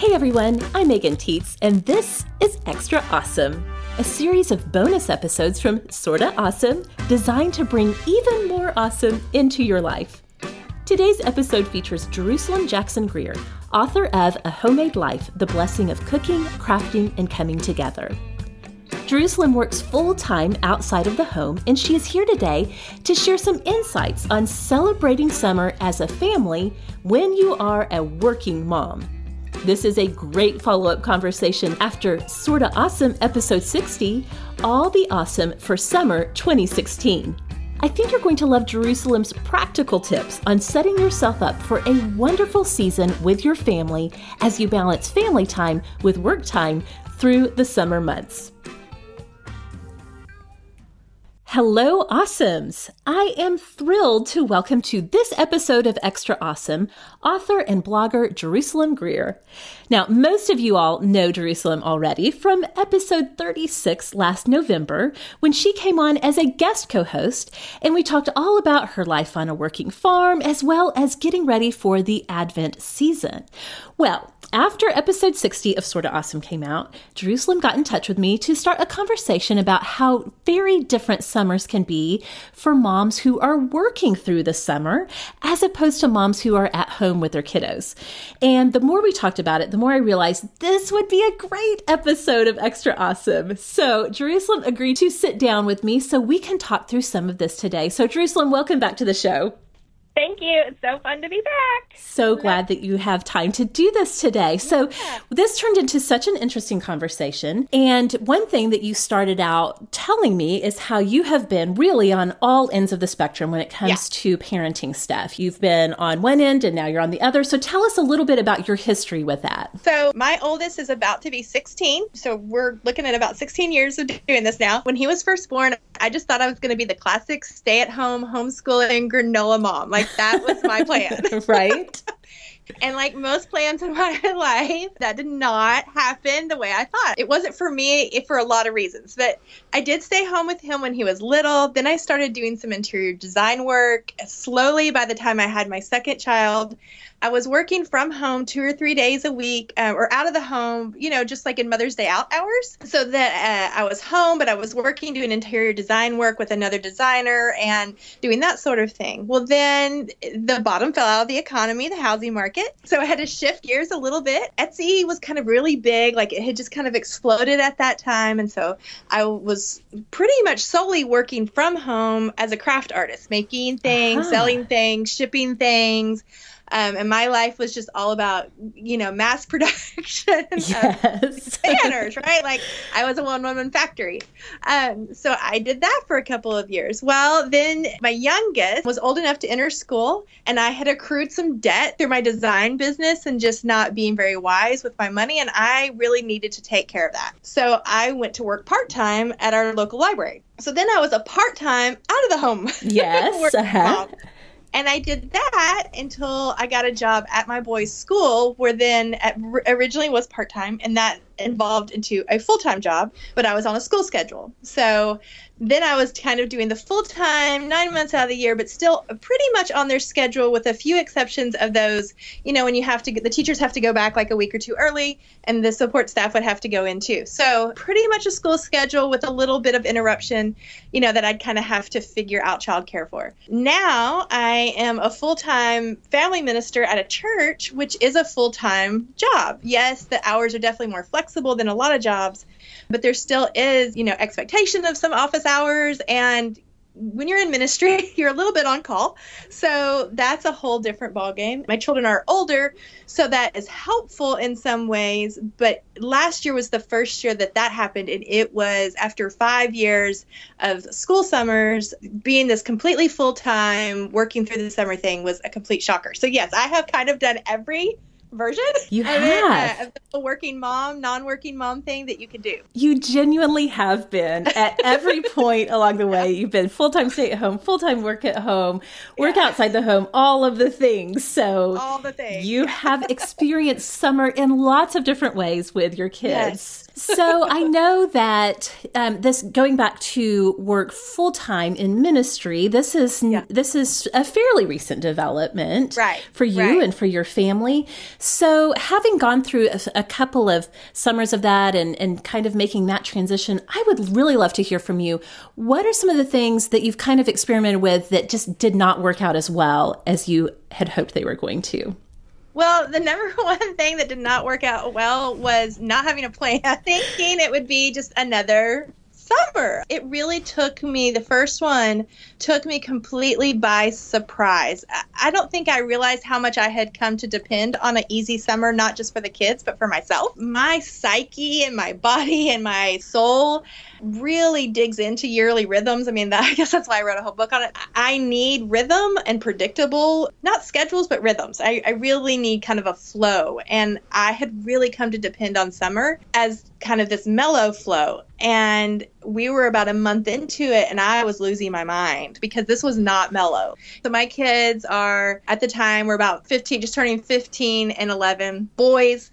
Hey everyone, I'm Megan Tietz, and this is Extra Awesome, a series of bonus episodes from Sorta Awesome designed to bring even more awesome into your life. Today's episode features Jerusalem Jackson Greer, author of A Homemade Life The Blessing of Cooking, Crafting, and Coming Together. Jerusalem works full time outside of the home, and she is here today to share some insights on celebrating summer as a family when you are a working mom. This is a great follow up conversation after Sorta Awesome episode 60 All the Awesome for Summer 2016. I think you're going to love Jerusalem's practical tips on setting yourself up for a wonderful season with your family as you balance family time with work time through the summer months. Hello, Awesomes! I am thrilled to welcome to this episode of Extra Awesome author and blogger Jerusalem Greer. Now, most of you all know Jerusalem already from episode 36 last November when she came on as a guest co host and we talked all about her life on a working farm as well as getting ready for the Advent season. Well, after episode 60 of Sorta Awesome came out, Jerusalem got in touch with me to start a conversation about how very different summers can be for moms who are working through the summer as opposed to moms who are at home with their kiddos. And the more we talked about it, the more I realized this would be a great episode of Extra Awesome. So Jerusalem agreed to sit down with me so we can talk through some of this today. So, Jerusalem, welcome back to the show. Thank you. It's so fun to be back. So glad that you have time to do this today. So, this turned into such an interesting conversation. And one thing that you started out telling me is how you have been really on all ends of the spectrum when it comes yeah. to parenting stuff. You've been on one end and now you're on the other. So, tell us a little bit about your history with that. So, my oldest is about to be 16. So, we're looking at about 16 years of doing this now. When he was first born, I just thought I was going to be the classic stay at home, homeschooling granola mom. Like, like that was my plan. right. And like most plans in my life, that did not happen the way I thought. It wasn't for me for a lot of reasons. But I did stay home with him when he was little. Then I started doing some interior design work. Slowly, by the time I had my second child, I was working from home two or three days a week uh, or out of the home, you know, just like in Mother's Day out hours. So that uh, I was home, but I was working doing interior design work with another designer and doing that sort of thing. Well, then the bottom fell out of the economy, the housing market. So I had to shift gears a little bit. Etsy was kind of really big, like it had just kind of exploded at that time. And so I was pretty much solely working from home as a craft artist, making things, uh-huh. selling things, shipping things. Um, and my life was just all about, you know, mass production yes. banners, right? Like I was a one woman factory. Um, so I did that for a couple of years. Well, then my youngest was old enough to enter school, and I had accrued some debt through my design business and just not being very wise with my money. And I really needed to take care of that. So I went to work part time at our local library. So then I was a part time out of the home. Yes. uh-huh. And I did that until I got a job at my boys' school, where then at, originally was part time, and that involved into a full time job, but I was on a school schedule. So then I was kind of doing the full time, nine months out of the year, but still pretty much on their schedule, with a few exceptions of those. You know, when you have to, get the teachers have to go back like a week or two early, and the support staff would have to go in too. So pretty much a school schedule with a little bit of interruption, you know, that I'd kind of have to figure out childcare for. Now I am a full time family minister at a church, which is a full time job. Yes, the hours are definitely more flexible than a lot of jobs but there still is, you know, expectation of some office hours and when you're in ministry, you're a little bit on call. So that's a whole different ballgame. My children are older, so that is helpful in some ways. But last year was the first year that that happened. And it was after five years of school summers, being this completely full time, working through the summer thing was a complete shocker. So, yes, I have kind of done every version. You have of the working mom, non-working mom thing that you can do. You genuinely have been at every point along the way. You've been full-time stay at home, full-time work at home, work yeah. outside the home, all of the things. So all the things. You have experienced summer in lots of different ways with your kids. Yes so I know that um, this going back to work full time in ministry. This is yeah. this is a fairly recent development, right, for you right. and for your family. So, having gone through a, a, couple of summers of that and, and kind of making that transition, I would really love to hear from you. What are some of the things that you've kind of experimented with that just did not work out as well as you had hoped they were going to? Well, the number one thing that did not work out well was not having a plan, thinking it would be just another summer. It really took me, the first one took me completely by surprise. I don't think I realized how much I had come to depend on an easy summer, not just for the kids, but for myself. My psyche and my body and my soul really digs into yearly rhythms. I mean, that, I guess that's why I wrote a whole book on it. I need rhythm and predictable, not schedules, but rhythms. I, I really need kind of a flow. And I had really come to depend on summer as kind of this mellow flow. And we were about a month into it, and I was losing my mind because this was not mellow. So, my kids are at the time, we're about 15, just turning 15 and 11 boys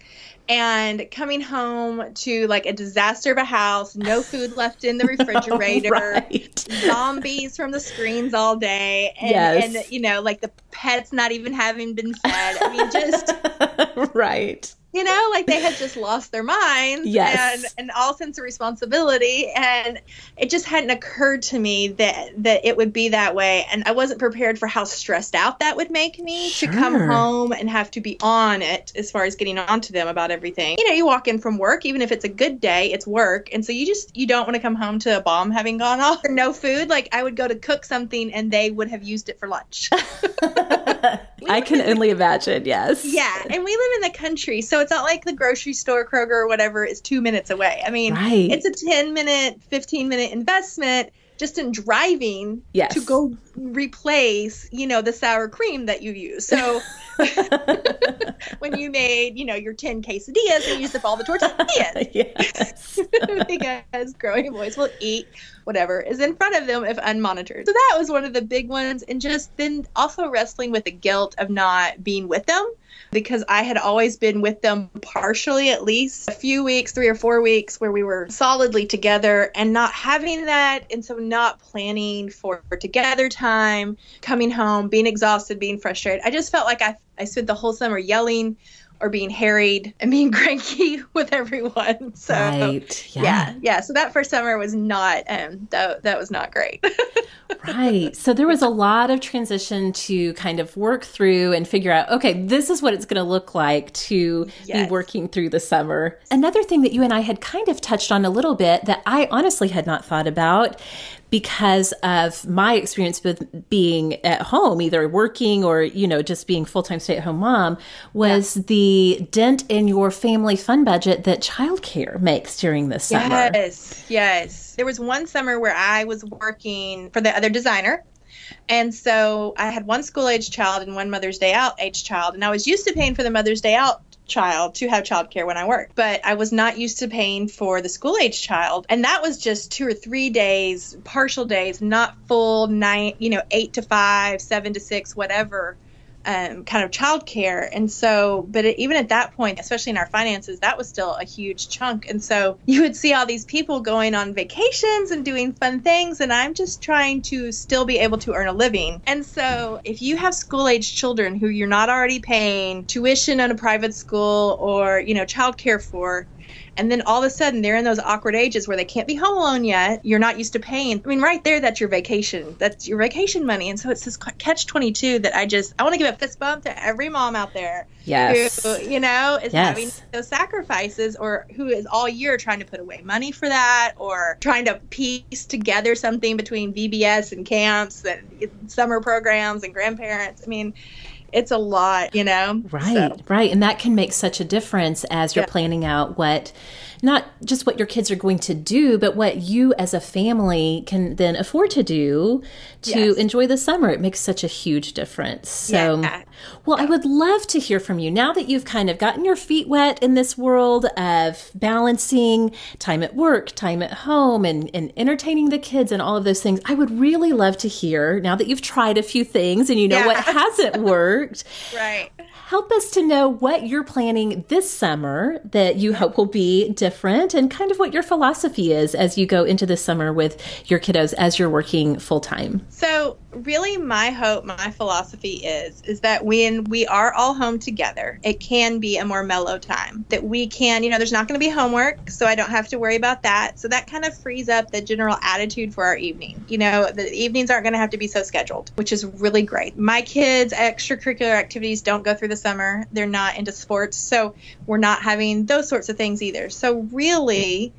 and coming home to like a disaster of a house, no food left in the refrigerator, right. zombies from the screens all day, and, yes. and you know, like the pets not even having been fed. I mean, just right you know like they had just lost their minds yes. and, and all sense of responsibility. And it just hadn't occurred to me that that it would be that way. And i wasn't prepared for how stressed out that would make me sure. to come home and have to be on it as far as getting on to them about everything. You know you walk in from work even if it's a good day it's work. And so you just you don't want to come home to a bomb having gone off or no food. Like i would go to cook something and they would have used it for lunch i can only imagine yes yeah and we live in the country so it's not like the grocery store, Kroger, or whatever is two minutes away. I mean, right. it's a 10 minute, 15 minute investment just in driving yes. to go replace, you know, the sour cream that you use. So when you made, you know, your 10 quesadillas and used up all the tortillas. yes. because growing boys will eat whatever is in front of them if unmonitored. So that was one of the big ones. And just then also wrestling with the guilt of not being with them because I had always been with them partially at least a few weeks, three or four weeks where we were solidly together and not having that. And so not planning for together time, coming home, being exhausted, being frustrated. I just felt like I, I spent the whole summer yelling or being harried and being cranky with everyone. So right. yeah. yeah, yeah. So that first summer was not um that that was not great. right. So there was a lot of transition to kind of work through and figure out, okay, this is what it's going to look like to yes. be working through the summer. Another thing that you and I had kind of touched on a little bit that I honestly had not thought about because of my experience with being at home, either working or, you know, just being full time stay at home mom, was yeah. the dent in your family fund budget that childcare makes during this summer. Yes, yes. There was one summer where I was working for the other designer. And so I had one school age child and one Mother's Day out age child. And I was used to paying for the Mother's Day out child to have childcare when I worked, but I was not used to paying for the school age child. And that was just two or three days, partial days, not full nine, you know, eight to five, seven to six, whatever um, kind of childcare. And so, but it, even at that point, especially in our finances, that was still a huge chunk. And so you would see all these people going on vacations and doing fun things. And I'm just trying to still be able to earn a living. And so if you have school age children who you're not already paying tuition in a private school or, you know, childcare for, and then all of a sudden they're in those awkward ages where they can't be home alone yet. You're not used to paying. I mean, right there, that's your vacation. That's your vacation money. And so it's this catch 22 that I just, I want to give a fist bump to every mom out there. Yes. Who, you know, is yes. having those sacrifices or who is all year trying to put away money for that or trying to piece together something between VBS and camps and summer programs and grandparents. I mean, it's a lot, you know? Right, so. right. And that can make such a difference as you're yeah. planning out what not just what your kids are going to do, but what you as a family can then afford to do to yes. enjoy the summer. It makes such a huge difference. So, yeah. well, yeah. I would love to hear from you now that you've kind of gotten your feet wet in this world of balancing time at work, time at home, and, and entertaining the kids and all of those things. I would really love to hear now that you've tried a few things and you know yeah. what hasn't worked worked. Right. Help us to know what you're planning this summer that you hope will be different and kind of what your philosophy is as you go into the summer with your kiddos as you're working full time. So, really my hope, my philosophy is is that when we are all home together, it can be a more mellow time. That we can, you know, there's not going to be homework, so I don't have to worry about that. So that kind of frees up the general attitude for our evening. You know, the evenings aren't going to have to be so scheduled, which is really great. My kids' extracurricular activities don't go through the summer. They're not into sports, so we're not having those sorts of things either. So really,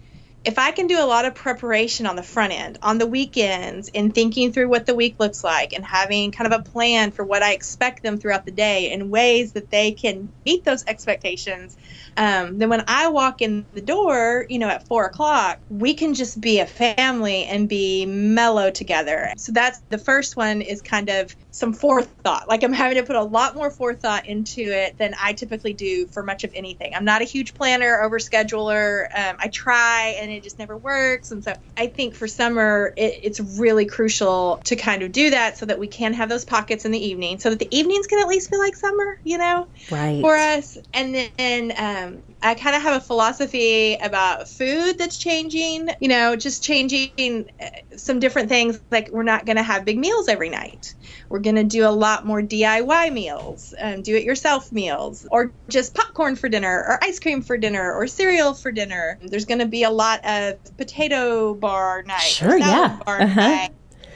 if I can do a lot of preparation on the front end, on the weekends, in thinking through what the week looks like and having kind of a plan for what I expect them throughout the day in ways that they can meet those expectations, um, then when I walk in the door, you know, at four o'clock, we can just be a family and be mellow together. So that's the first one is kind of some forethought. Like I'm having to put a lot more forethought into it than I typically do for much of anything. I'm not a huge planner, over scheduler. Um, I try and it just never works. And so I think for summer, it, it's really crucial to kind of do that so that we can have those pockets in the evening, so that the evenings can at least feel like summer, you know, right. for us. And then um, I kind of have a philosophy about food that's changing, you know, just changing uh, some different things. Like we're not going to have big meals every night. We're going to do a lot more DIY meals, um, do it yourself meals, or just popcorn for dinner, or ice cream for dinner, or cereal for dinner. There's going to be a lot of potato bar night. Sure, yeah. Bar uh-huh. night.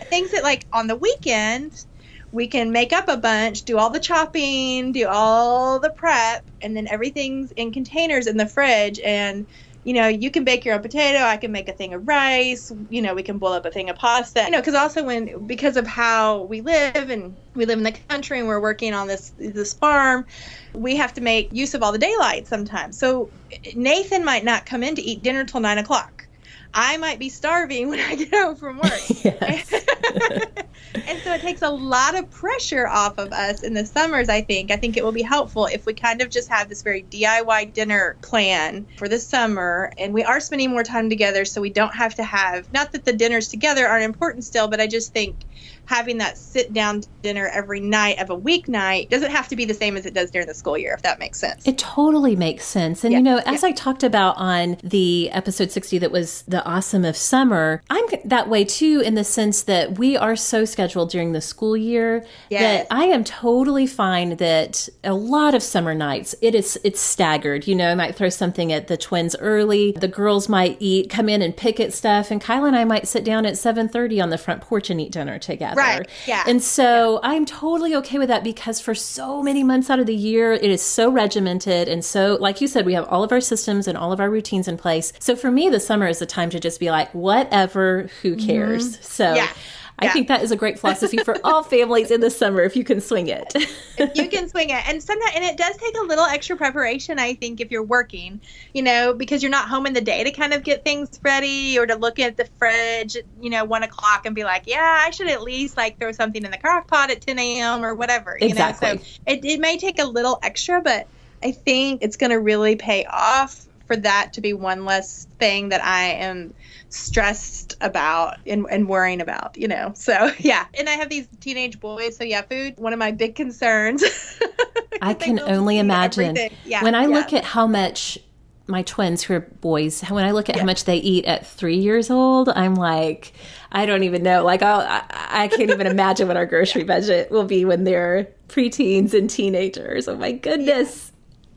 Things that, like, on the weekend, we can make up a bunch, do all the chopping, do all the prep, and then everything's in containers in the fridge. And you know, you can bake your own potato. I can make a thing of rice. You know, we can boil up a thing of pasta. You know, because also when because of how we live and we live in the country and we're working on this this farm, we have to make use of all the daylight sometimes. So Nathan might not come in to eat dinner till nine o'clock. I might be starving when I get home from work. and so it takes a lot of pressure off of us in the summers, I think. I think it will be helpful if we kind of just have this very DIY dinner plan for the summer and we are spending more time together so we don't have to have not that the dinners together aren't important still, but I just think having that sit down dinner every night of a weeknight doesn't have to be the same as it does during the school year, if that makes sense. It totally makes sense. And Yeah, you know, as yeah. I talked about on the episode 60 that was the awesome of summer, I'm that way too in the sense that we are so scheduled during the school year Yes. that I am totally fine that a lot of summer nights it is it's staggered. You know, I might throw something at the twins early. The girls might eat, come in and pick at stuff, and Kyla and I might sit down at 7:30 on the front porch and eat dinner together. Right, yeah, And so I'm totally okay with that because for so many months out of the year, it is so regimented. And so, like you said, we have all of our systems and all of our routines in place. So for me, the summer is the time to just be like, whatever, who cares? So Mm-hmm. Yeah, I think that is a great philosophy for all families in the summer if you can swing it. you can swing it and sometimes and it does take a little extra preparation i think if you're working you know because you're not home in the day to kind of get things ready or to look at the fridge you know one o'clock and be like yeah i should at least like throw something in the crock pot at 10 a.m or whatever you Exactly. know so it, it may take a little extra but i think it's going to really pay off for that to be one less thing that i am stressed about and, and worrying about, you know. So yeah, and I have these teenage boys, so yeah, food one of my big concerns. I can only imagine. Yeah, when I yeah. look at how much my twins who are boys when i look at how much they eat at three years old i'm like i don't even know like I'll, i i can't even imagine what our grocery budget will be when they're preteens and teenagers oh my goodness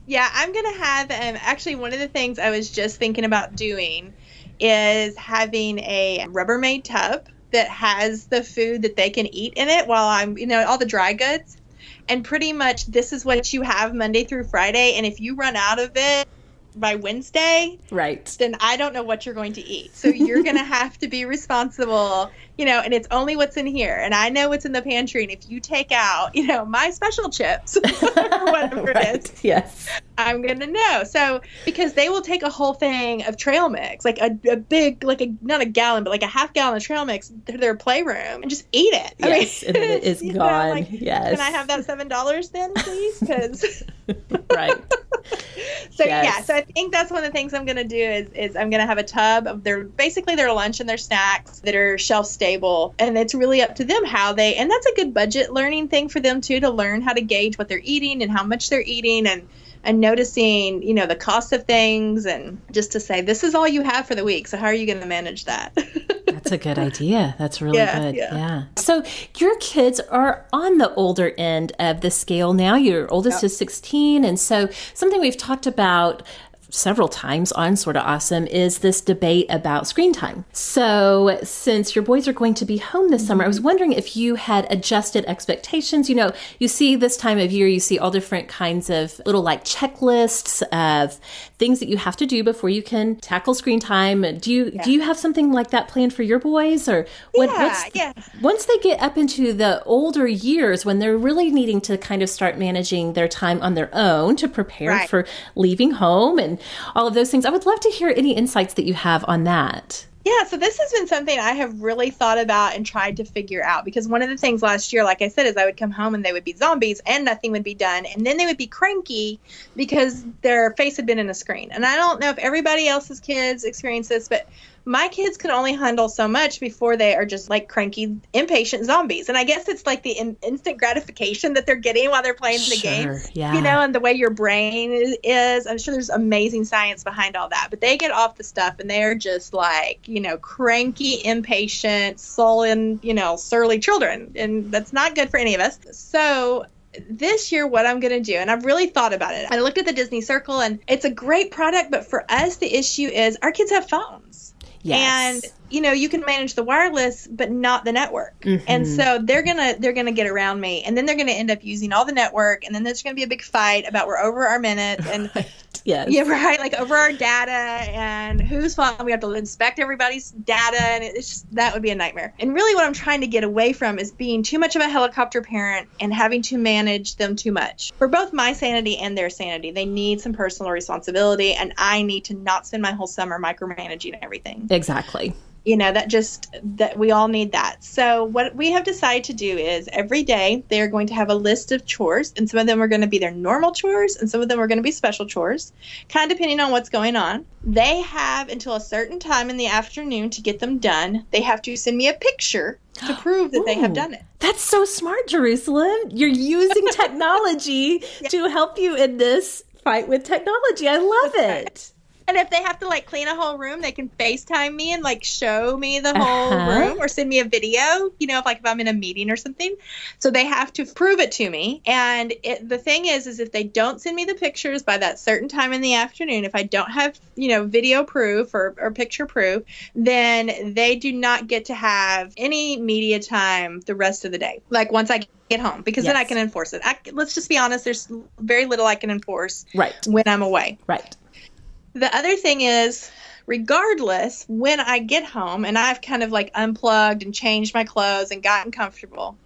Yeah, I'm gonna have um, actually one of the things I was just thinking about doing is having a Rubbermaid tub that has the food that they can eat in it while I'm, you know, all the dry goods. And pretty much this is what you have Monday through Friday. And if you run out of it by Wednesday, right then I don't know what you're going to eat. So you're going to have to be responsible, you know, and it's only what's in here. And I know what's in the pantry. And if you take out, you know, my special chips whatever it is, yes I'm going to know. So because they will take a whole thing of trail mix, like a, a big, like a, not a gallon, but like a half gallon of trail mix to their playroom and just eat it. I yes mean, and then it is you know, gone like, yes Can I have that $7 then, please? Because. right So Yes. yeah, so I think that's one of the things I'm gonna do is is I'm gonna have a tub of their basically their lunch and their snacks that are shelf stable, and it's really up to them how they and that's a good budget learning thing for them too to learn how to gauge what they're eating and how much they're eating and and noticing you know the cost of things and just to say this is all you have for the week, so how are you going to manage that? That's a good idea. That's really Yeah, good. yeah. Yeah. So your kids are on the older end of the scale now. Your oldest is 16. And so something we've talked about several times on Sorta Awesome is this debate about screen time. So since your boys are going to be home this summer, I was wondering if you had adjusted expectations. You know, you see this time of year, you see all different kinds of little like checklists of things that you have to do before you can tackle screen time. Do you do you have something like that planned for your boys or when, Yeah, what's- yeah. once they get up into the older years when they're really needing to kind of start managing their time on their own to prepare Right. for leaving home and all of those things. I would love to hear any insights that you have on that. Yeah, so this has been something I have really thought about and tried to figure out because one of the things last year, like I said, is I would come home and they would be zombies and nothing would be done. And then they would be cranky because their face had been in a screen. And I don't know if everybody else's kids experience this, but my kids can only handle so much before they are just like cranky, impatient zombies. And I guess it's like the in- instant gratification that they're getting while they're playing the game. yeah. You know, and the way your brain is, is. I'm sure there's amazing science behind all that. But they get off the stuff and they're just like, you know, cranky, impatient, sullen, you know, surly children. And that's not good for any of us. So this year what I'm going to do and I've really thought about it. I looked at the Disney Circle and it's a great product but for us the issue is our kids have phones. Yes. And you know, you can manage the wireless but not the network. And Mhm. so they're going to they're going to get around me and then they're going to end up using all the network and then there's going to be a big fight about we're over our minutes and yes. yeah, right. Like over our data and whose fault we have to inspect everybody's data, and it's just that would be a nightmare. And really, what I'm trying to get away from is being too much of a helicopter parent and having to manage them too much. For both my sanity and their sanity, they need some personal responsibility, and I need to not spend my whole summer micromanaging everything Exactly. You know that just that we all need that. So what we have decided to do is every day they are going to have a list of chores and some of them are going to be their normal chores and some of them are going to be special chores kind of depending on what's going on. They have until a certain time in the afternoon to get them done. They have to send me a picture to prove that they have done it. That's so smart, Jerusalem. You're using technology to help you in this fight with technology. I love it. And if they have to like clean a whole room, they can FaceTime me and like show me the whole Uh-huh. room or send me a video, you know, if like if I'm in a meeting or something. So they have to prove it to me. And it, the thing is, is if they don't send me the pictures by that certain time in the afternoon, if I don't have, you know, video proof or, or picture proof, then they do not get to have any media time the rest of the day. Like once I get home, because then I can enforce it. I, let's just be honest, there's very little I can enforce Right. when I'm away. Right. The other thing is, regardless, when I get home and I've kind of like unplugged and changed my clothes and gotten comfortable,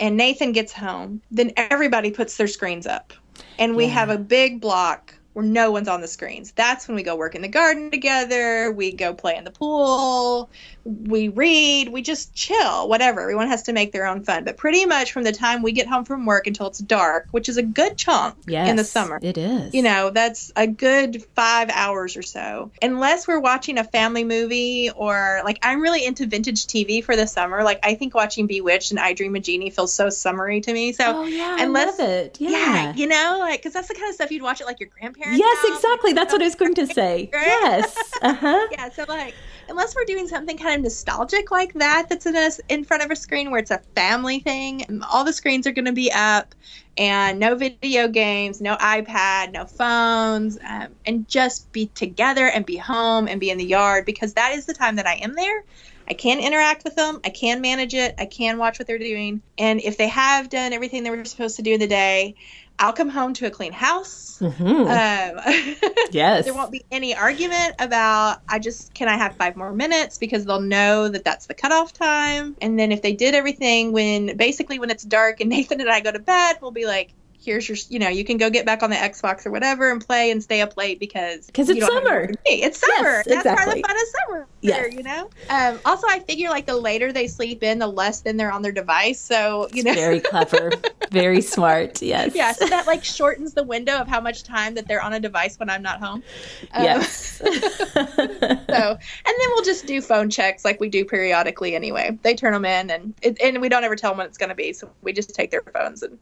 and Nathan gets home, then everybody puts their screens up. And we Yeah. have a big block where no one's on the screens. That's when we go work in the garden together, we go play in the pool, we read, we just chill, whatever. Everyone has to make their own fun. But pretty much from the time we get home from work until it's dark, which is a good chunk Yes. in the summer It is. you know that's a good five hours or so unless we're watching a family movie or like i'm really into vintage tv for the summer like i think watching bewitched and i dream of Jeannie feels so summery to me so Oh yeah, I love it. Yeah. yeah you know like because that's the kind of stuff you'd watch at like your grandparents Yes, house. exactly. That's what I was going to say. Right? Yes. Uh huh. yeah so like unless we're doing something kind of nostalgic like that that's in us in front of a screen where it's a family thing all the screens are going to be up and no video games no ipad no phones um, and just be together and be home and be in the yard because that is the time that i am there I can interact with them. I can manage it. I can watch what they're doing. And if they have done everything they were supposed to do in the day, I'll come home to a clean house. hmm Um, yes. there won't be any argument about I just can I have five more minutes because they'll know that that's the cutoff time. And then if they did everything when basically when it's dark and Nathan and I go to bed, we'll be like, here's your you know you can go get back on the Xbox or whatever and play and stay up late because because it's summer. It's summer. Yes, that's part of the fun of summer. yes. you know. Um, also, I figure like the later they sleep in, the less then they're on their device. So you know, very clever, very smart. Yes. Yeah. So that like shortens the window of how much time that they're on a device when I'm not home. Um, yes. so, and then we'll just do phone checks like we do periodically anyway. They turn them in, and it, and we don't ever tell them when it's going to be. So we just take their phones and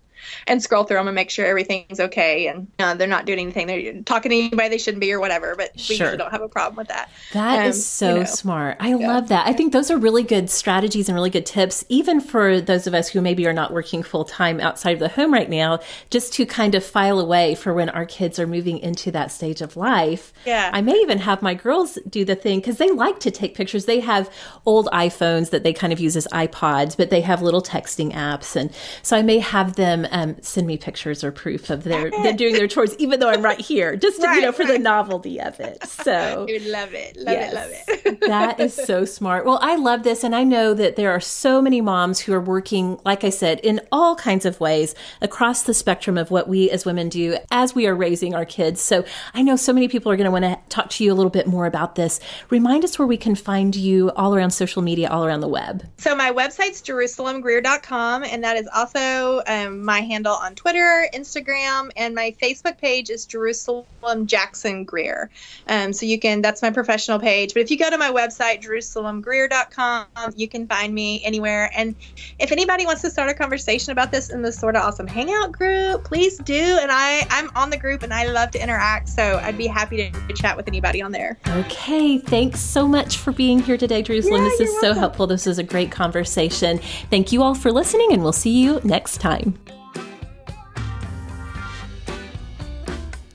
and scroll through them and make sure everything's okay and uh, they're not doing anything. They're talking to anybody they shouldn't be or whatever. But we sure. don't have a problem with that. That um, is so you know. smart. I yeah. love that. I think those are really good strategies and really good tips, even for those of us who maybe are not working full time outside of the home right now, just to kind of file away for when our kids are moving into that stage of life. Yeah. I may even have my girls do the thing because they like to take pictures. They have old iPhones that they kind of use as iPods, but they have little texting apps. And so I may have them um, send me pictures or proof of their them doing their chores, even though I'm right here, just to, right, you know for right. the novelty of it. So you love it, love yes, it, love it. that is so smart. Well, I love this, and I know that there are so many moms who are working, like I said, in all kinds of ways across the spectrum of what we as women do as we are raising our kids. So I know so many people are going to want to talk to you a little bit more about this. Remind us where we can find you all around social media, all around the web. So my website's jerusalemgreer.com, and that is also um, my handle on Twitter, Instagram, and my Facebook page is Jerusalem Jackson Greer. Um, so you can, that's my professional page. But if you go to my website, jerusalemgreer.com, you can find me anywhere. And if anybody wants to start a conversation about this in the Sorta Awesome Hangout group, please do. And I, I'm on the group and I love to interact. So I'd be happy to chat with anybody on there. Okay. Thanks so much for being here today, Jerusalem. Yeah, this is welcome. so helpful. This is a great conversation. Thank you all for listening, and we'll see you next time.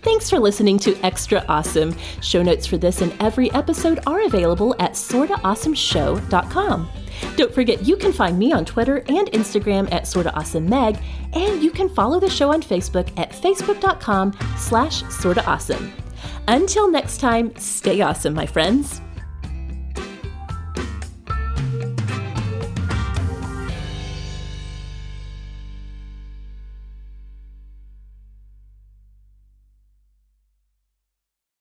Thanks for listening to Extra Awesome. Show notes for this and every episode are available at sortaawesomeshow.com. Don't forget you can find me on Twitter and Instagram at sortaawesomemeg, and you can follow the show on Facebook at facebook.com slash sortaawesome. Until next time, stay awesome, my friends.